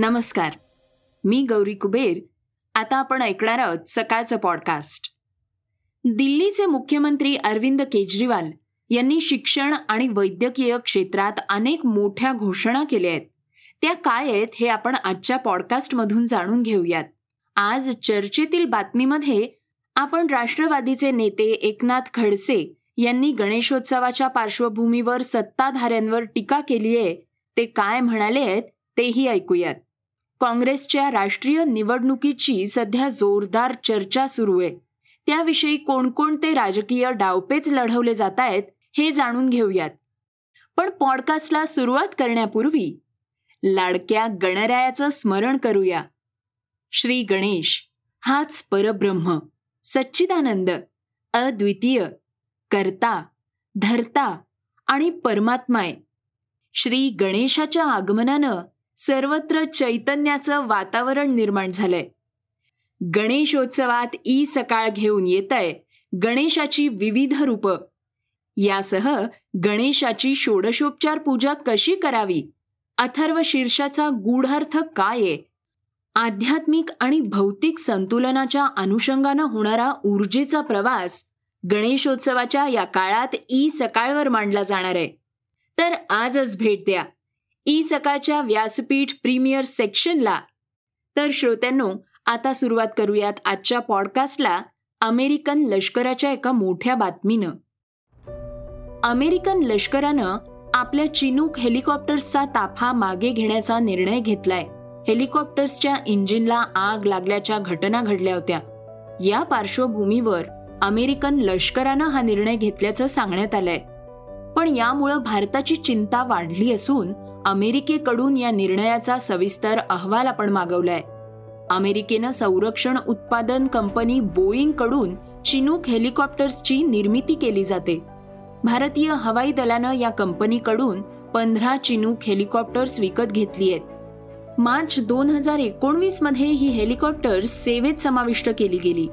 नमस्कार. मी गौरी कुबेर. आता आपण ऐकणार आहोत सकाळचं पॉडकास्ट दिल्लीचे मुख्यमंत्री अरविंद केजरीवाल यांनी शिक्षण आणि वैद्यकीय क्षेत्रात अनेक मोठ्या घोषणा केल्या आहेत. त्या काय आहेत हे आपण आजच्या पॉडकास्टमधून जाणून घेऊयात. आज चर्चेतील बातमीमध्ये आपण राष्ट्रवादीचे नेते एकनाथ खडसे यांनी गणेशोत्सवाच्या पार्श्वभूमीवर सत्ताधाऱ्यांवर टीका केली आहे ते काय म्हणाले आहेत तेही ऐकूयात. काँग्रेसच्या राष्ट्रीय निवडणुकीची सध्या जोरदार चर्चा सुरू आहे. त्याविषयी कोणकोणते राजकीय डावपेच लढवले जात आहेत हे जाणून घेऊयात. पण पॉडकास्टला सुरुवात करण्यापूर्वी लाडक्या गणरायाचं स्मरण करूया. श्री गणेश हाच परब्रह्म सच्चिदानंद अद्वितीय कर्ता धरता आणि परमात्माय. श्री गणेशाच्या आगमनानं सर्वत्र चैतन्याचं वातावरण निर्माण झालंय. गणेशोत्सवात ई सकाळ घेऊन येत आहे गणेशाची विविध रूप. यासह गणेशाची षोडशोपचार पूजा कशी करावी? अथर्व शीर्षाचा गूढार्थ काय आहे? आध्यात्मिक आणि भौतिक संतुलनाच्या अनुषंगानं होणारा ऊर्जेचा प्रवास गणेशोत्सवाच्या या काळात ई सकाळवर मांडला जाणार आहे. तर आजच भेट द्या. ई सकाळच्या व्यासपीठ प्रीमियर सेक्शनला. तर श्रोत्यांनो आता सुरुवात करूयात आजच्या पॉडकास्टला अमेरिकन लष्कराच्या एका मोठ्या बातमीनं. अमेरिकन लष्करानं आपल्या चिनूक हेलिकॉप्टर्सचा ताफा मागे घेण्याचा निर्णय घेतलाय. हेलिकॉप्टर्सच्या इंजिनला आग लागल्याच्या घटना घडल्या होत्या. या पार्श्वभूमीवर अमेरिकन लष्करानं हा निर्णय घेतल्याचं सांगण्यात आलंय. पण यामुळं भारताची चिंता वाढली असून अमेरिकेकडून या निर्णयाचा सविस्तर अहवाल आपण मागवलाय. अमेरिकेनं संरक्षण उत्पादन कंपनी बोईंगकडून चिनूक हेलिकॉप्टर्सची निर्मिती केली जाते. भारतीय हवाई दलानं या कंपनीकडून पंधरा चिनूक हेलिकॉप्टर्स विकत घेतली आहेत. मार्च दोन हजार एकोणवीसमध्ये ही हेलिकॉप्टर्स सेवेत समाविष्ट केली गेली.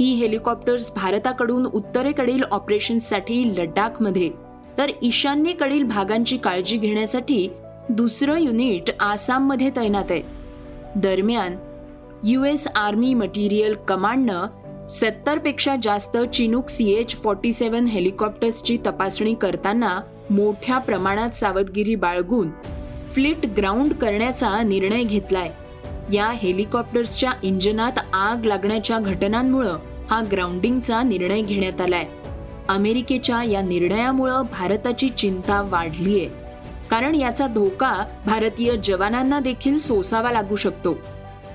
ही हेलिकॉप्टर्स भारताकडून उत्तरेकडील ऑपरेशन्ससाठी लडाखमध्ये. तर ईशान्येकडील भागांची काळजी घेण्यासाठी दुसरं युनिट आसाममध्ये तैनात आहे. दरम्यान यू एस आर्मी मटेरियल कमांडनं सत्तरपेक्षा जास्त chinook C H forty seven हेलिकॉप्टर्सची तपासणी करताना मोठ्या प्रमाणात सावधगिरी बाळगून फ्लीट ग्राउंड करण्याचा निर्णय घेतलाय. या हेलिकॉप्टर्सच्या इंजिनात आग लागण्याच्या घटनांमुळं हा ग्राउंडिंगचा निर्णय घेण्यात आलाय. अमेरिकेच्या या निर्णयामुळं भारताची चिंता वाढलीय. कारण याचा धोका भारतीय जवानांना देखील सोसावा लागू शकतो.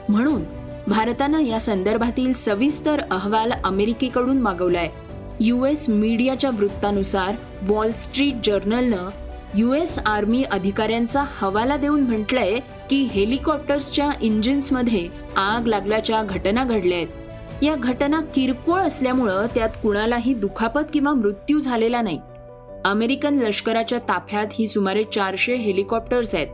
म्हणून भारतानं या संदर्भातील सविस्तर अहवाल अमेरिकेकडून मागवलाय. एस मीडियाच्या वृत्तानुसार वॉल स्ट्रीट जर्नलनं युएस आर्मी अधिकाऱ्यांचा हवाला देऊन म्हटलंय की हेलिकॉप्टर्सच्या इंजिन्समध्ये आग लागल्याच्या घटना घडल्या आहेत या घटना किरकोळ असल्यामुळं त्यात कुणालाही दुखापत किंवा मृत्यू झालेला नाही. अमेरिकन लष्कराच्या ताफ्यात ही सुमारे चारशे हेलिकॉप्टर्स आहेत.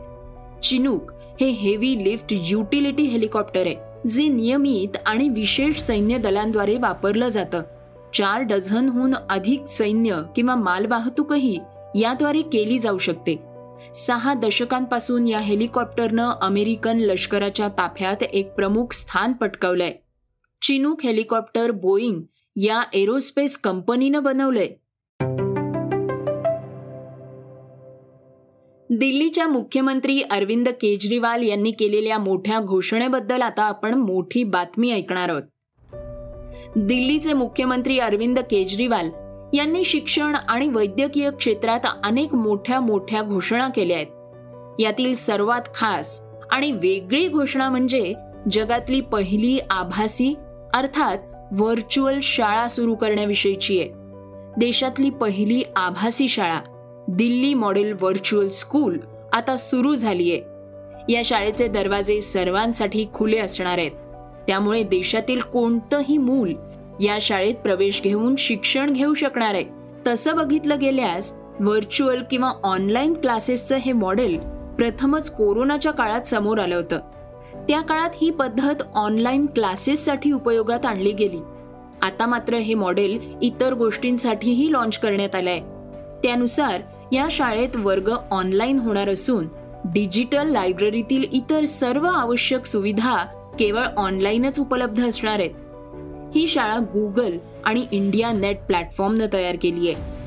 चिनूक हे हेवी लिफ्ट युटिलिटी हेलिकॉप्टर आहे जे नियमित आणि विशेष सैन्य दलांद्वारे वापरलं जातं. चार डझनहून अधिक सैन्य किंवा मालवाहतूकही याद्वारे केली जाऊ शकते. सहा दशकांपासून या हेलिकॉप्टरनं अमेरिकन लष्कराच्या ताफ्यात एक प्रमुख स्थान पटकावलंय. चिनूक हेलिकॉप्टर बोईंग या एरोस्पेस कंपनीनं बनवलंय. दिल्लीच्या मुख्यमंत्री अरविंद केजरीवाल यांनी केलेल्या मोठ्या घोषणेबद्दल आता आपण मोठी बातमी ऐकणार आहोत. दिल्लीचे मुख्यमंत्री अरविंद केजरीवाल यांनी शिक्षण आणि वैद्यकीय क्षेत्रात अनेक मोठ्या मोठ्या घोषणा केल्या आहेत. यातील सर्वात खास आणि वेगळी घोषणा म्हणजे जगातली पहिली आभासी अर्थात व्हर्च्युअल शाळा सुरू करण्याविषयीची आहे. देशातली पहिली आभासी शाळा दिल्ली मॉडेल व्हर्च्युअल स्कूल आता सुरू झालीय. या शाळेचे दरवाजे सर्वांसाठी खुले असणार आहेत. त्यामुळे देशातील कोणतंही मूल या शाळेत प्रवेश घेऊन शिक्षण घेऊ शकणार आहे. तसं बघितलं गेल्यास व्हर्च्युअल किंवा ऑनलाईन क्लासेसचं हे मॉडेल प्रथमच कोरोनाच्या काळात समोर आलं होतं. त्या काळात ही पद्धत ऑनलाईन क्लासेससाठी उपयोगात आणली गेली. आता मात्र हे मॉडेल इतर गोष्टींसाठीही लॉन्च करण्यात आलंय. त्यानुसार या शाळेत वर्ग ऑनलाईन होणार असून डिजिटल लायब्ररीतील इतर सर्व आवश्यक सुविधा केवळ ऑनलाईनच उपलब्ध असणार आहेत. ही शाळा गुगल आणि इंडिया नेट प्लॅटफॉर्मनं तयार केली आहे.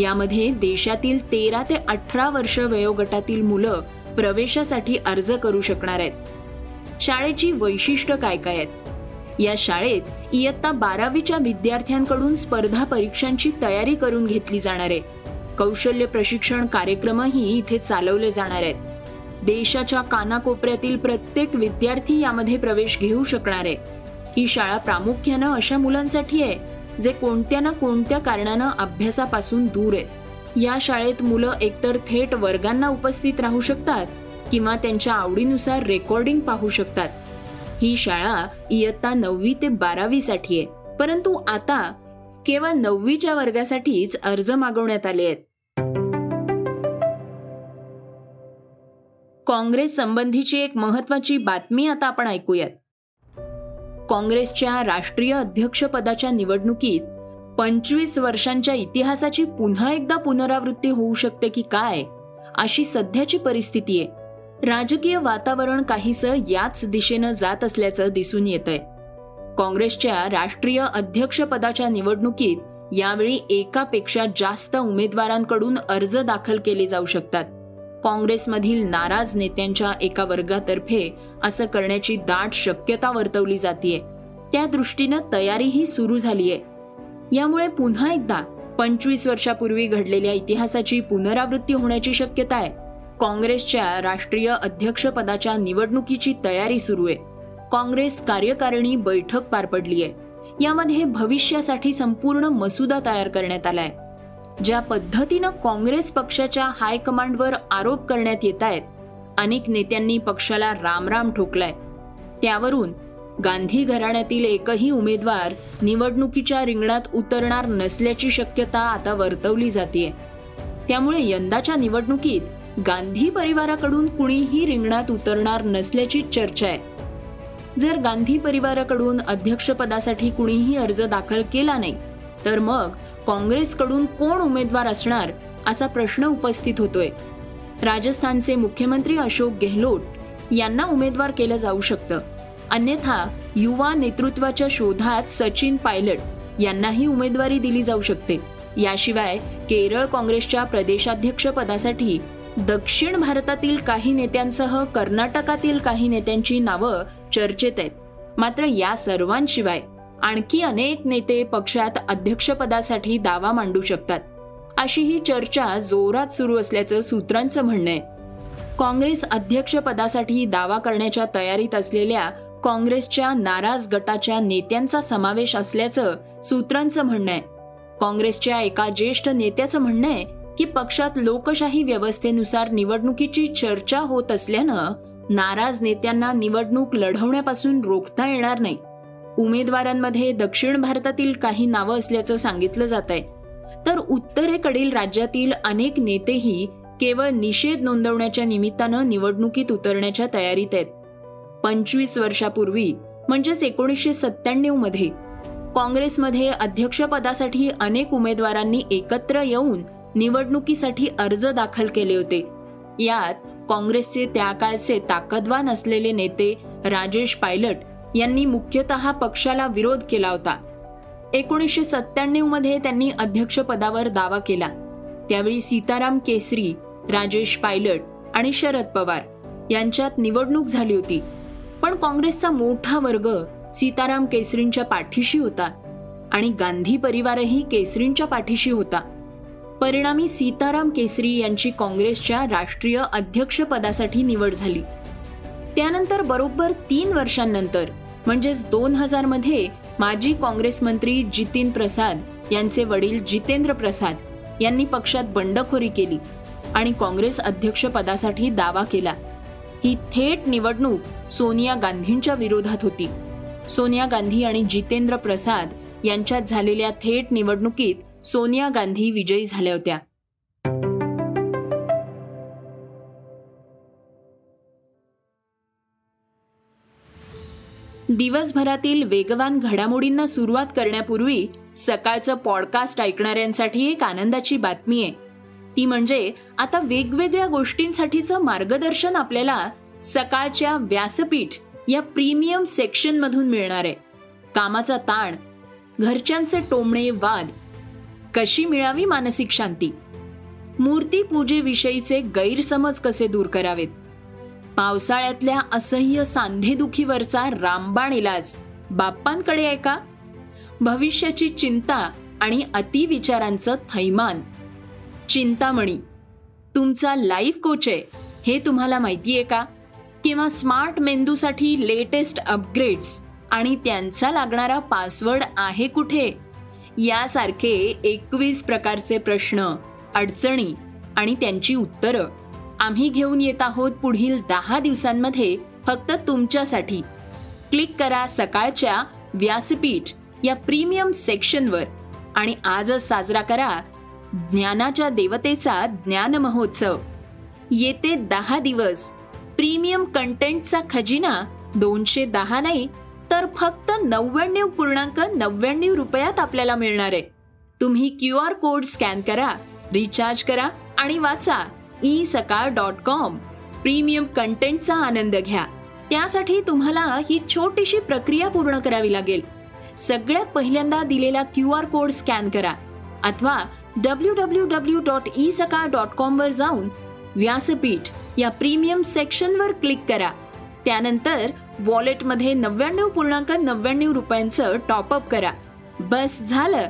यामध्ये देशातील तेरा ते अठरा वर्ष वयोगटातील मुलं प्रवेशासाठी अर्ज करू शकणार आहेत. शाळेची वैशिष्ट्य काय काय आहेत? या शाळेत इयत्ता बारावीच्या विद्यार्थ्यांकडून स्पर्धा परीक्षांची तयारी करून घेतली जाणार आहे. कौशल्य प्रशिक्षण कार्यक्रमही इथे चालवले जाणार आहेत. देशाच्या कानाकोपऱ्यातील प्रत्येक विद्यार्थी यामध्ये प्रवेश घेऊ शकणार आहे. ही शाळा प्रामुख्यानं अशा मुलांसाठी आहे जे कोणत्या ना कोणत्या कारणानं अभ्यासापासून दूर आहेत. या शाळेत मुलं एकतर थेट वर्गांना उपस्थित राहू शकतात किंवा त्यांच्या आवडीनुसार रेकॉर्डिंग पाहू शकतात. ही शाळा इयत्ता नववी ते बारावी साठी आहे परंतु आता केवळ नववीच्या वर्गासाठीच अर्ज मागवण्यात आले आहेत. काँग्रेस संबंधीची एक महत्वाची बातमी आता आपण ऐकूयात. काँग्रेसच्या राष्ट्रीय अध्यक्षपदाच्या निवडणुकीत पंचवीस वर्षांच्या इतिहासाची पुन्हा एकदा पुनरावृत्ती होऊ शकते की काय अशी सध्याची परिस्थिती आहे. राजकीय वातावरण काहीसं याच दिशेनं जात असल्याचं दिसून येत आहे काँग्रेसच्या राष्ट्रीय अध्यक्षपदाच्या निवडणुकीत यावेळी एकापेक्षा जास्त उमेदवारांकडून अर्ज दाखल केले जाऊ शकतात. काँग्रेसमधील नाराज नेत्यांच्या एका वर्गातर्फे असं करण्याची दाट शक्यता वर्तवली जाते त्या दृष्टीनं तयारीही सुरू झालीय. यामुळे पुन्हा एकदा पंचवीस वर्षापूर्वी घडलेल्या इतिहासाची पुनरावृत्ती होण्याची शक्यता आहे. काँग्रेसच्या राष्ट्रीय अध्यक्षपदाच्या निवडणुकीची तयारी सुरू आहे. काँग्रेस कार्यकारिणी बैठक पार पडली आहे यामध्ये भविष्यासाठी संपूर्ण मसुदा तयार करण्यात आलाय. ज्या पद्धतीनं काँग्रेस पक्षाच्या हायकमांडवर आरोप करण्यात येत आहेत अनेक नेत्यांनी पक्षाला रामराम ठोकलाय. त्यावरून गांधी घराण्यातील एकही उमेदवार निवडणुकीच्या रिंगणात उतरणार नसल्याची शक्यता आता वर्तवली जाते त्यामुळे यंदाच्या निवडणुकीत गांधी परिवाराकडून कुणीही रिंगणात उतरणार नसल्याची चर्चा आहे. जर गांधी परिवाराकडून अध्यक्षपदासाठी कुणीही अर्ज दाखल केला नाही तर मग काँग्रेसकडून कोण उमेदवार असणार असा प्रश्न उपस्थित होतोय. राजस्थानचे मुख्यमंत्री अशोक गेहलोत यांना उमेदवार केलं जाऊ शकतं. अन्यथा युवा नेतृत्वाच्या शोधात सचिन पायलट यांनाही उमेदवारी दिली जाऊ शकते. याशिवाय केरळ काँग्रेसच्या प्रदेशाध्यक्ष पदासाठी दक्षिण भारतातील काही नेत्यांसह कर्नाटकातील काही नेत्यांची नावं चर्चेत आहेत. मात्र या सर्वांशिवाय आणखी अनेक नेते पक्षात अध्यक्षपदासाठी दावा मांडू शकतात. अशी ही चर्चा जोरात सुरू असल्याचं सूत्रांचं म्हणणं आहे. काँग्रेस अध्यक्षपदासाठी दावा करण्याच्या तयारीत असलेल्या काँग्रेसच्या नाराज गटाच्या नेत्यांचा समावेश असल्याचं सूत्रांचं म्हणणं आहे. काँग्रेसच्या एका ज्येष्ठ नेत्याचं म्हणणं आहे की पक्षात लोकशाही व्यवस्थेनुसार निवडणुकीची चर्चा होत असल्यानं नाराज नेत्यांना निवडणूक लढवण्यापासून रोखता येणार नाही. उमेदवारांमध्ये दक्षिण भारतातील काही नावं असल्याचं सांगितलं जात आहे तर उत्तरेकडील राज्यातील अनेक नेतेही केवळ निषेध नोंदवण्याच्या निमित्तानं निवडणुकीत उतरण्याच्या तयारीत आहेत. पंचवीस वर्षापूर्वी म्हणजेच एकोणीसशे सत्त्याण्णवमध्ये काँग्रेसमध्ये अध्यक्षपदासाठी अनेक उमेदवारांनी एकत्र येऊन निवडणुकीसाठी अर्ज दाखल केले होते. यात काँग्रेसचे त्या काळचे ताकदवान असलेले नेते राजेश पायलट यांनी मुख्यतः पक्षाला विरोध केला होता. एकोणीसशे सत्त्याण्णवमध्ये त्यांनी अध्यक्षपदावर दावा केला. त्यावेळी सीताराम केसरी राजेश पायलट आणि शरद पवार यांच्यात निवडणूक झाली होती. पण काँग्रेसचा मोठा वर्ग सीताराम केसरींच्या पाठीशी होता आणि गांधी परिवारही केसरींच्या पाठीशी होता. परिणामी सीताराम केसरी यांची काँग्रेसच्या राष्ट्रीय अध्यक्षपदासाठी निवड झाली. त्यानंतर बरोबर तीन वर्षांनंतर म्हणजेच दोन हजारमध्ये माजी काँग्रेस मंत्री जितीन प्रसाद यांचे वडील जितेंद्र प्रसाद यांनी पक्षात बंडखोरी केली आणि काँग्रेस अध्यक्षपदासाठी दावा केला. ही थेट निवडणूक सोनिया गांधींच्या विरोधात होती. सोनिया गांधी आणि जितेंद्र प्रसाद यांच्यात झालेल्या थेट निवडणुकीत सोनिया गांधी विजयी झाल्या होत्या. दिवसभरातील वेगवान घडामोडींना सुरुवात करण्यापूर्वी सकाळचं पॉडकास्ट ऐकणाऱ्यांसाठी एक आनंदाची बातमी आहे. ती म्हणजे आता वेगवेगळ्या गोष्टींसाठीचं मार्गदर्शन आपल्याला सकाळच्या व्यासपीठ या प्रीमियम सेक्शन मधून मिळणार आहे. कामाचा ताण घरच्यांचे टोमणे वाद कशी मिळावी मानसिक शांती मूर्तीपूजेविषयीचे गैरसमज कसे दूर करावेत? पावसाळ्यातल्या असह्य सांधेदुखीवरचा रामबाण इलाज. बाप्पांकडे आहे का? भविष्याची चिंता आणि अतिविचारांचं थैमान. चिंतामणी तुमचा लाईफ कोच आहे हे तुम्हाला माहिती आहे का? किंवा स्मार्ट मेंदूसाठी लेटेस्ट अपग्रेड्स आणि त्यांचा लागणारा पासवर्ड आहे कुठे? यासारखे एकवीस प्रकारचे प्रश्न अडचणी आणि त्यांची उत्तरं. आम्ही घेऊन येत आहोत पुढील दहा दिवसांमध्ये फक्त तुमच्यासाठी. क्लिक करा सकाळच्या व्यासपीठ या प्रीमियम सेक्शनवर आणि आजच साजरा करा ज्ञानाच्या देवतेचा ज्ञान महोत्सव. येते दहा दिवस. प्रीमियम कंटेंटचा खजिना दोनशे दहा नाही तर फक्त नव्याण्णव पूर्णांक नव्याण्णव रुपयात आपल्याला मिळणार आहे. तुम्ही क्यू आर कोड स्कॅन करा रिचार्ज करा आणि वाचा. E Sakal dot com premium कंटेंटचा आनंद घ्या. त्यासाठी तुम्हाला ही छोटीशी प्रक्रिया पूर्ण करावी लागेल. सगळ्यात पहिल्यांदा दिलेला क्यू आर कोड स्कॅन करा. अथवा W W W dot e Sakal dot com वर जाऊन व्यासपीठ या प्रीमियम सेक्शनवर क्लिक करा. त्यानंतर वॉलेटमध्ये नव्याण्णव पूर्णांक नव्याण्णव रुपयांचं टॉपअप करा. बस झालं.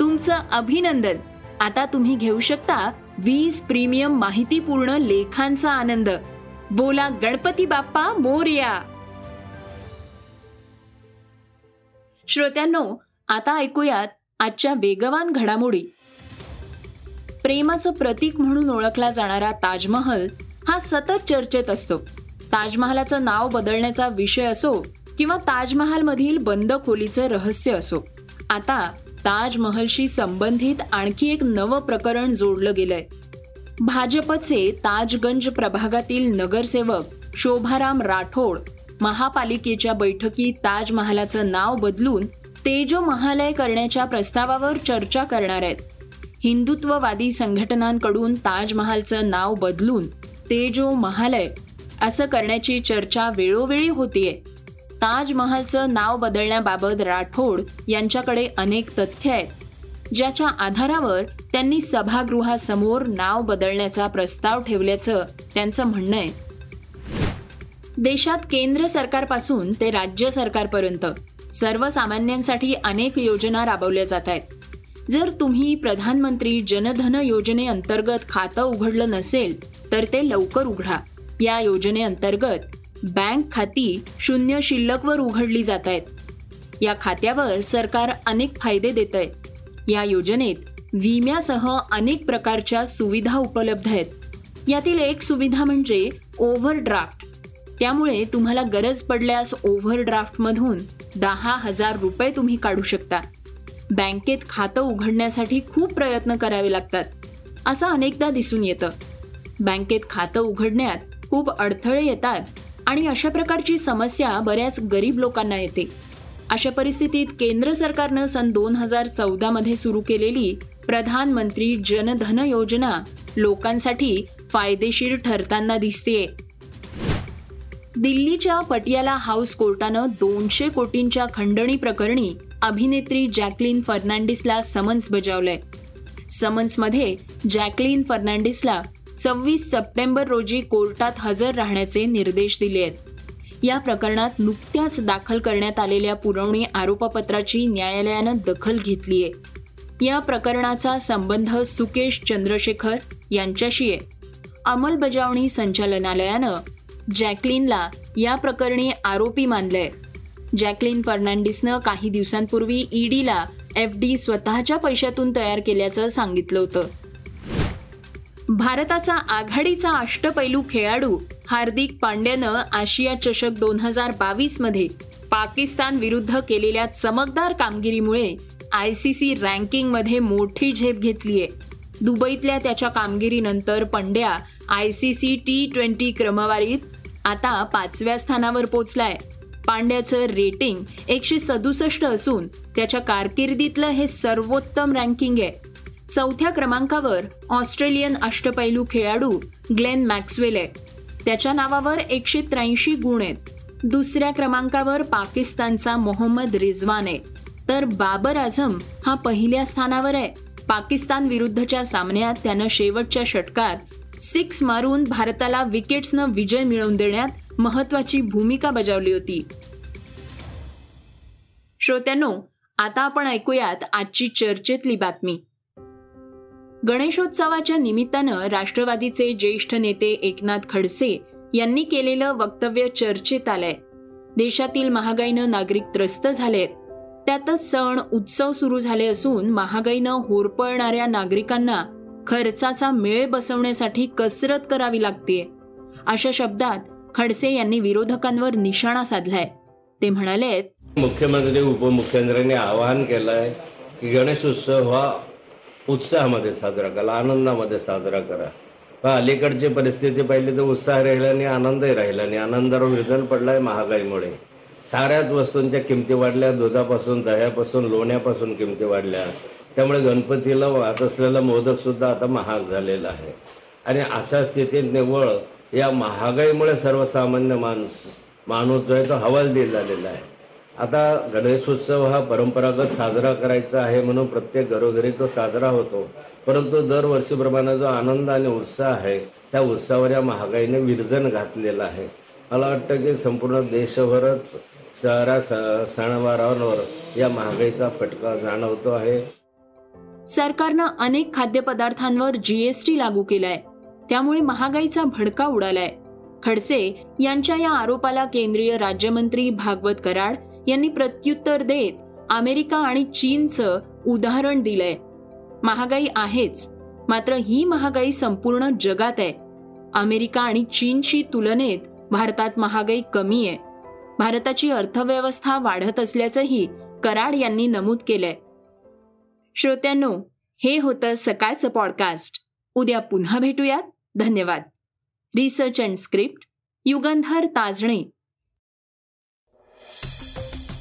तुमचं अभिनंदन. आता तुम्ही घेऊ शकता वीस प्रीमियम माहितीपूर्ण लेखांचा आनंद. बोला गणपती बाप्पा मोरया. श्रोत्यांनो आता ऐकूयात आजच्या वेगवान घडामोडी. प्रेमाचं प्रतीक म्हणून ओळखला जाणारा ताजमहल हा सतत चर्चेत असतो. ताजमहालाचं नाव बदलण्याचा विषय असो किंवा ताजमहालमधील बंद खोलीचं रहस्य असो. आता ताजमहलशी संबंधित आणखी एक नवं प्रकरण जोडलं गेलंय. भाजपचे ताजगंज प्रभागातील नगरसेवक शोभाराम राठोड महापालिकेच्या बैठकीत ताजमहालाचं नाव बदलून तेजो महालय करण्याच्या प्रस्तावावर चर्चा करणार आहेत. हिंदुत्ववादी संघटनांकडून ताजमहालचं नाव बदलून तेजो महालय असं करण्याची चर्चा वेळोवेळी होतीये. ताजमहालचं नाव बदलण्याबाबत राठोड यांच्याकडे अनेक तथ्य आहेत. ज्याच्या आधारावर त्यांनी सभागृहासमोर नाव बदलण्याचा प्रस्ताव ठेवल्याचं त्यांचं म्हणणं आहे. देशात केंद्र सरकारपासून ते राज्य सरकारपर्यंत सर्वसामान्यांसाठी अनेक योजना राबवल्या जात आहेत. जर तुम्ही प्रधानमंत्री जनधन योजनेअंतर्गत खातं उघडलं नसेल तर ते लवकर उघडा. या योजनेअंतर्गत बँक खाती शून्य शिल्लकवर उघडली जात आहेत या खात्यावर सरकार अनेक फायदे देत आहे या योजनेत विम्यासह अनेक प्रकारच्या सुविधा उपलब्ध आहेत. यातील एक सुविधा म्हणजे ओव्हरड्राफ्ट. त्यामुळे तुम्हाला गरज पडल्यास ओव्हरड्राफ्टमधून दहा हजार रुपये तुम्ही काढू शकता. बँकेत खातं उघडण्यासाठी खूप प्रयत्न करावे लागतात. असं अनेकदा दिसून येतं. बँकेत खातं उघडण्यात खूप अडथळे येतात आणि अशा प्रकारची समस्या बऱ्याच गरीब लोकांना येते. अशा परिस्थितीत केंद्र सरकारनं सन दोन हजार चौदामध्ये सुरू केलेली प्रधानमंत्री जनधन योजना लोकांसाठी फायदेशीर ठरताना दिसतेय. दिल्लीच्या पटियाला हाऊस कोर्टानं दोनशे कोटींच्या खंडणी प्रकरणी अभिनेत्री जॅकलिन फर्नांडिसला समन्स बजावलंय. समन्समध्ये जॅकलिन फर्नांडिसला सव्वीस सप्टेंबर रोजी कोर्टात हजर राहण्याचे निर्देश दिले आहेत. या प्रकरणात नुकत्याच दाखल करण्यात आलेल्या पुरवणी आरोपपत्राची न्यायालयानं दखल घेतली आहे. या प्रकरणाचा संबंध सुकेश चंद्रशेखर यांच्याशी आहे. अंमलबजावणी संचालनालयानं जॅकलिनला या प्रकरणी आरोपी मानलंय. जॅकलिन फर्नांडिसनं काही दिवसांपूर्वी ईडीला एफ डी स्वतःच्या पैशातून तयार केल्याचं सांगितलं होतं. भारताचा आघाडीचा अष्टपैलू खेळाडू हार्दिक पांड्यानं आशिया चषक दोन हजार बावीसमध्ये पाकिस्तान विरुद्ध केलेल्या चमकदार कामगिरीमुळे आय सी सी रँकिंगमध्ये मोठी झेप घेतलीय. दुबईतल्या त्याच्या कामगिरीनंतर Pandya I C C T twenty क्रमवारीत आता पाचव्या स्थानावर पोचलाय. पांड्याचं रेटिंग एकशे सदुसष्ट असून त्याच्या कारकिर्दीतलं हे सर्वोत्तम रँकिंग आहे. चौथ्या क्रमांकावर ऑस्ट्रेलियन अष्टपैलू खेळाडू ग्लेन मॅक्सवेल आहे त्याच्या नावावर एकशे त्र्याऐंशी गुण आहेत. दुसऱ्या क्रमांकावर पाकिस्तानचा मोहम्मद रिझवान आहे. तर बाबर आझम हा पहिल्या स्थानावर आहे. पाकिस्तान विरुद्धच्या सामन्यात त्यानं शेवटच्या षटकात सिक्स मारून भारताला विकेट्सनं विजय मिळवून देण्यात महत्वाची भूमिका बजावली होती. श्रोत्यांनो आता आपण ऐकूयात आजची चर्चेतली बातमी. गणेशोत्सवाच्या निमित्तानं राष्ट्रवादीचे ज्येष्ठ नेते एकनाथ खडसे यांनी केलेलं वक्तव्य चर्चेत आलंय. देशातील महागाईनं नागरिक त्रस्त झालेत. त्यातच सण उत्सव सुरू झाले असून महागाईनं होरपळणाऱ्या नागरिकांना खर्चाचा मेळ बसवण्यासाठी कसरत करावी लागते अशा शब्दात खडसे यांनी विरोधकांवर निशाणा साधलाय. ते म्हणाले मुख्यमंत्री उपमुख्यमंत्र्यांनी आवाहन केलंय की गणेश उत्सव हा उत्साहामध्ये साजरा करा आनंदामध्ये साजरा करा. अलीकडची परिस्थिती पाहिली तर उत्साह राहिला आणि आनंदही राहिला आणि आनंदावर विघन पडला आहे महागाईमुळे. साऱ्याच वस्तूंच्या किमती वाढल्या दुधापासून दह्यापासून लोण्यापासून किमती वाढल्या. त्यामुळे गणपतीला वाहत असलेला मोदकसुद्धा आता महाग झालेला आहे. आणि अशा स्थितीत निव्वळ या महागाईमुळे सर्वसामान्य माणस माणूस जो आहे तो हवालदिल झालेला आहे. आता गणेशोत्सव हा परंपरागत साजरा करायचा आहे म्हणून प्रत्येक घरोघरी तो साजरा होतो. परंतु दरवर्षीप्रमाणे जो आनंद आणि उत्साह आहे त्या उत्साहावर या महागाईने विरजन घातलेलं आहे. मला वाटतं की संपूर्ण देशभरच सारा स सणवारांवर या महागाईचा फटका जाणवतो आहे. सरकारनं अनेक खाद्यपदार्थांवर जीएसटी लागू केलाय. त्यामुळे महागाईचा भडका उडालाय. खडसे यांच्या या आरोपाला केंद्रीय राज्यमंत्री भागवत कराड यांनी प्रत्युत्तर देत अमेरिका आणि चीनचं उदाहरण दिलंय. महागाई आहेच मात्र ही महागाई संपूर्ण जगात आहे. अमेरिका आणि चीनशी तुलनेत भारतात महागाई कमी आहे. भारताची अर्थव्यवस्था वाढत असल्याचंही कराड यांनी नमूद केलंय. श्रोत्यांनो हे होतं सकाळचं पॉडकास्ट उद्या पुन्हा भेटूयात. धन्यवाद. Research and script Yugandhar Tajane.